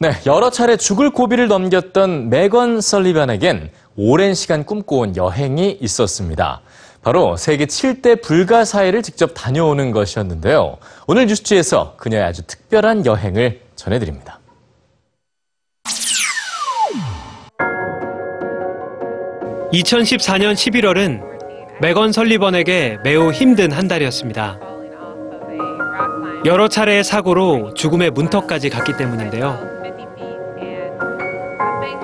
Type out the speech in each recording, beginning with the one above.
네, 여러 차례 죽을 고비를 넘겼던 메건 설리반에겐 오랜 시간 꿈꿔온 여행이 있었습니다. 바로 세계 7대 불가사의를 직접 다녀오는 것이었는데요. 오늘 뉴스지에서 그녀의 아주 특별한 여행을 전해드립니다. (2014년 11월은) 메건 설리번에게 매우 힘든 한 달이었습니다. 여러 차례의 사고로 죽음의 문턱까지 갔기 때문인데요.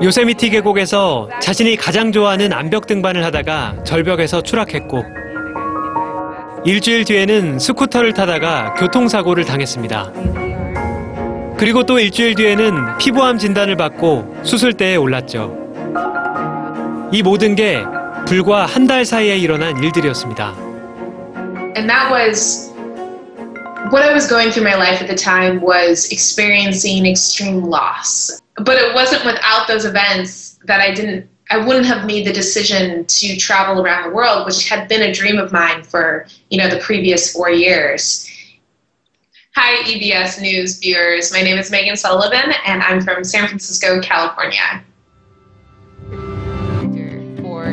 요세미티 계곡에서 자신이 가장 좋아하는 암벽 등반을 하다가 절벽에서 추락했고 일주일 뒤에는 스쿠터를 타다가 교통사고를 당했습니다. 그리고 또 일주일 뒤에는 피부암 진단을 받고 수술대에 올랐죠. 이 모든 게 불과 한 달 사이에 일어난 일들이었습니다. And that was what I was going through my life at the time was experiencing extreme loss. But it wasn't without those events that I didn't I wouldn't have made the decision to travel around the world, which had been a dream of mine for, you know, the previous four years. Hi, EBS News viewers. My name is Megan Sullivan, and I'm from San Francisco, California.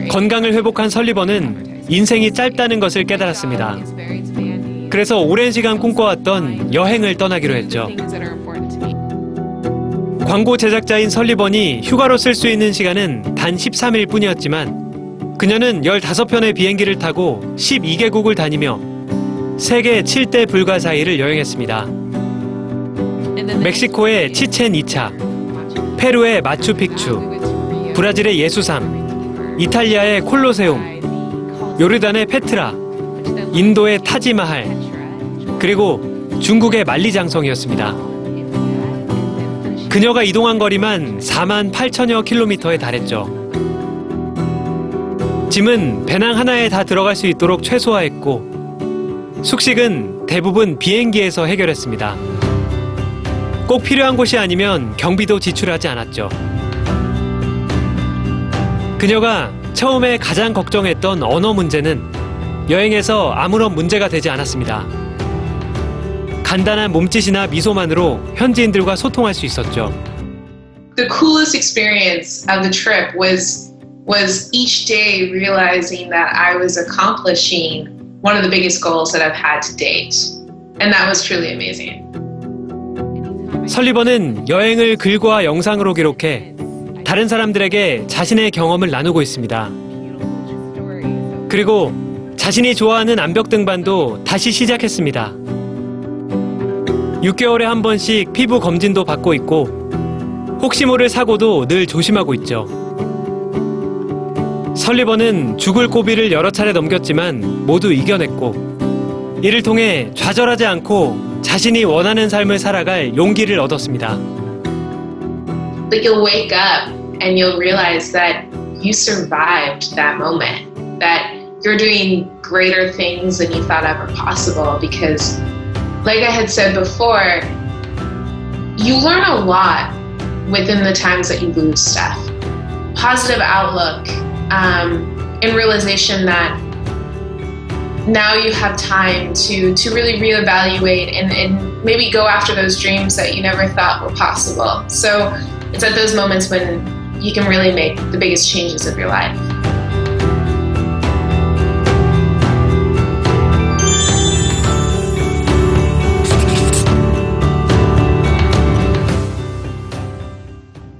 건강을 회복한 설리번은 인생이 짧다는 것을 깨달았습니다. 그래서 오랜 시간 꿈꿔왔던 여행을 떠나기로 했죠. 광고 제작자인 설리번이 휴가로 쓸 수 있는 시간은 단 13일 뿐이었지만 그녀는 15편의 비행기를 타고 12개국을 다니며 세계 7대 불가사의를 여행했습니다. 멕시코의 치첸 이차, 페루의 마추픽추, 브라질의 예수상, 이탈리아의 콜로세움, 요르단의 페트라, 인도의 타지마할, 그리고 중국의 만리장성이었습니다. 그녀가 이동한 거리만 4만 8천여 킬로미터에 달했죠. 짐은 배낭 하나에 다 들어갈 수 있도록 최소화했고, 숙식은 대부분 비행기에서 해결했습니다. 꼭 필요한 곳이 아니면 경비도 지출하지 않았죠. 그녀가 처음에 가장 걱정했던 언어 문제는 여행에서 아무런 문제가 되지 않았습니다. 간단한 몸짓이나 미소만으로 현지인들과 소통할 수 있었죠. the coolest experience of the trip was was each day realizing that I was accomplishing one of the biggest goals that I've had to date. And that was truly amazing. 설리번은 여행을 글과 영상으로 기록해 다른 사람들에게 자신의 경험을 나누고 있습니다. 그리고 자신이 좋아하는 암벽 등반도 다시 시작했습니다. 6개월에 한 번씩 피부 검진도 받고 있고 혹시 모를 사고도 늘 조심하고 있죠. 설리번은 죽을 고비를 여러 차례 넘겼지만 모두 이겨냈고 이를 통해 좌절하지 않고 자신이 원하는 삶을 살아갈 용기를 얻었습니다. But you'll wake up and you'll realize that you survived that moment, that you're doing greater things than you thought ever possible because, like I had said before, you learn a lot within the times that you lose stuff. Positive outlook um, and realization that now you have time to to really reevaluate and, and maybe go after those dreams that you never thought were possible. So it's at those moments when you can really make the biggest changes of your life.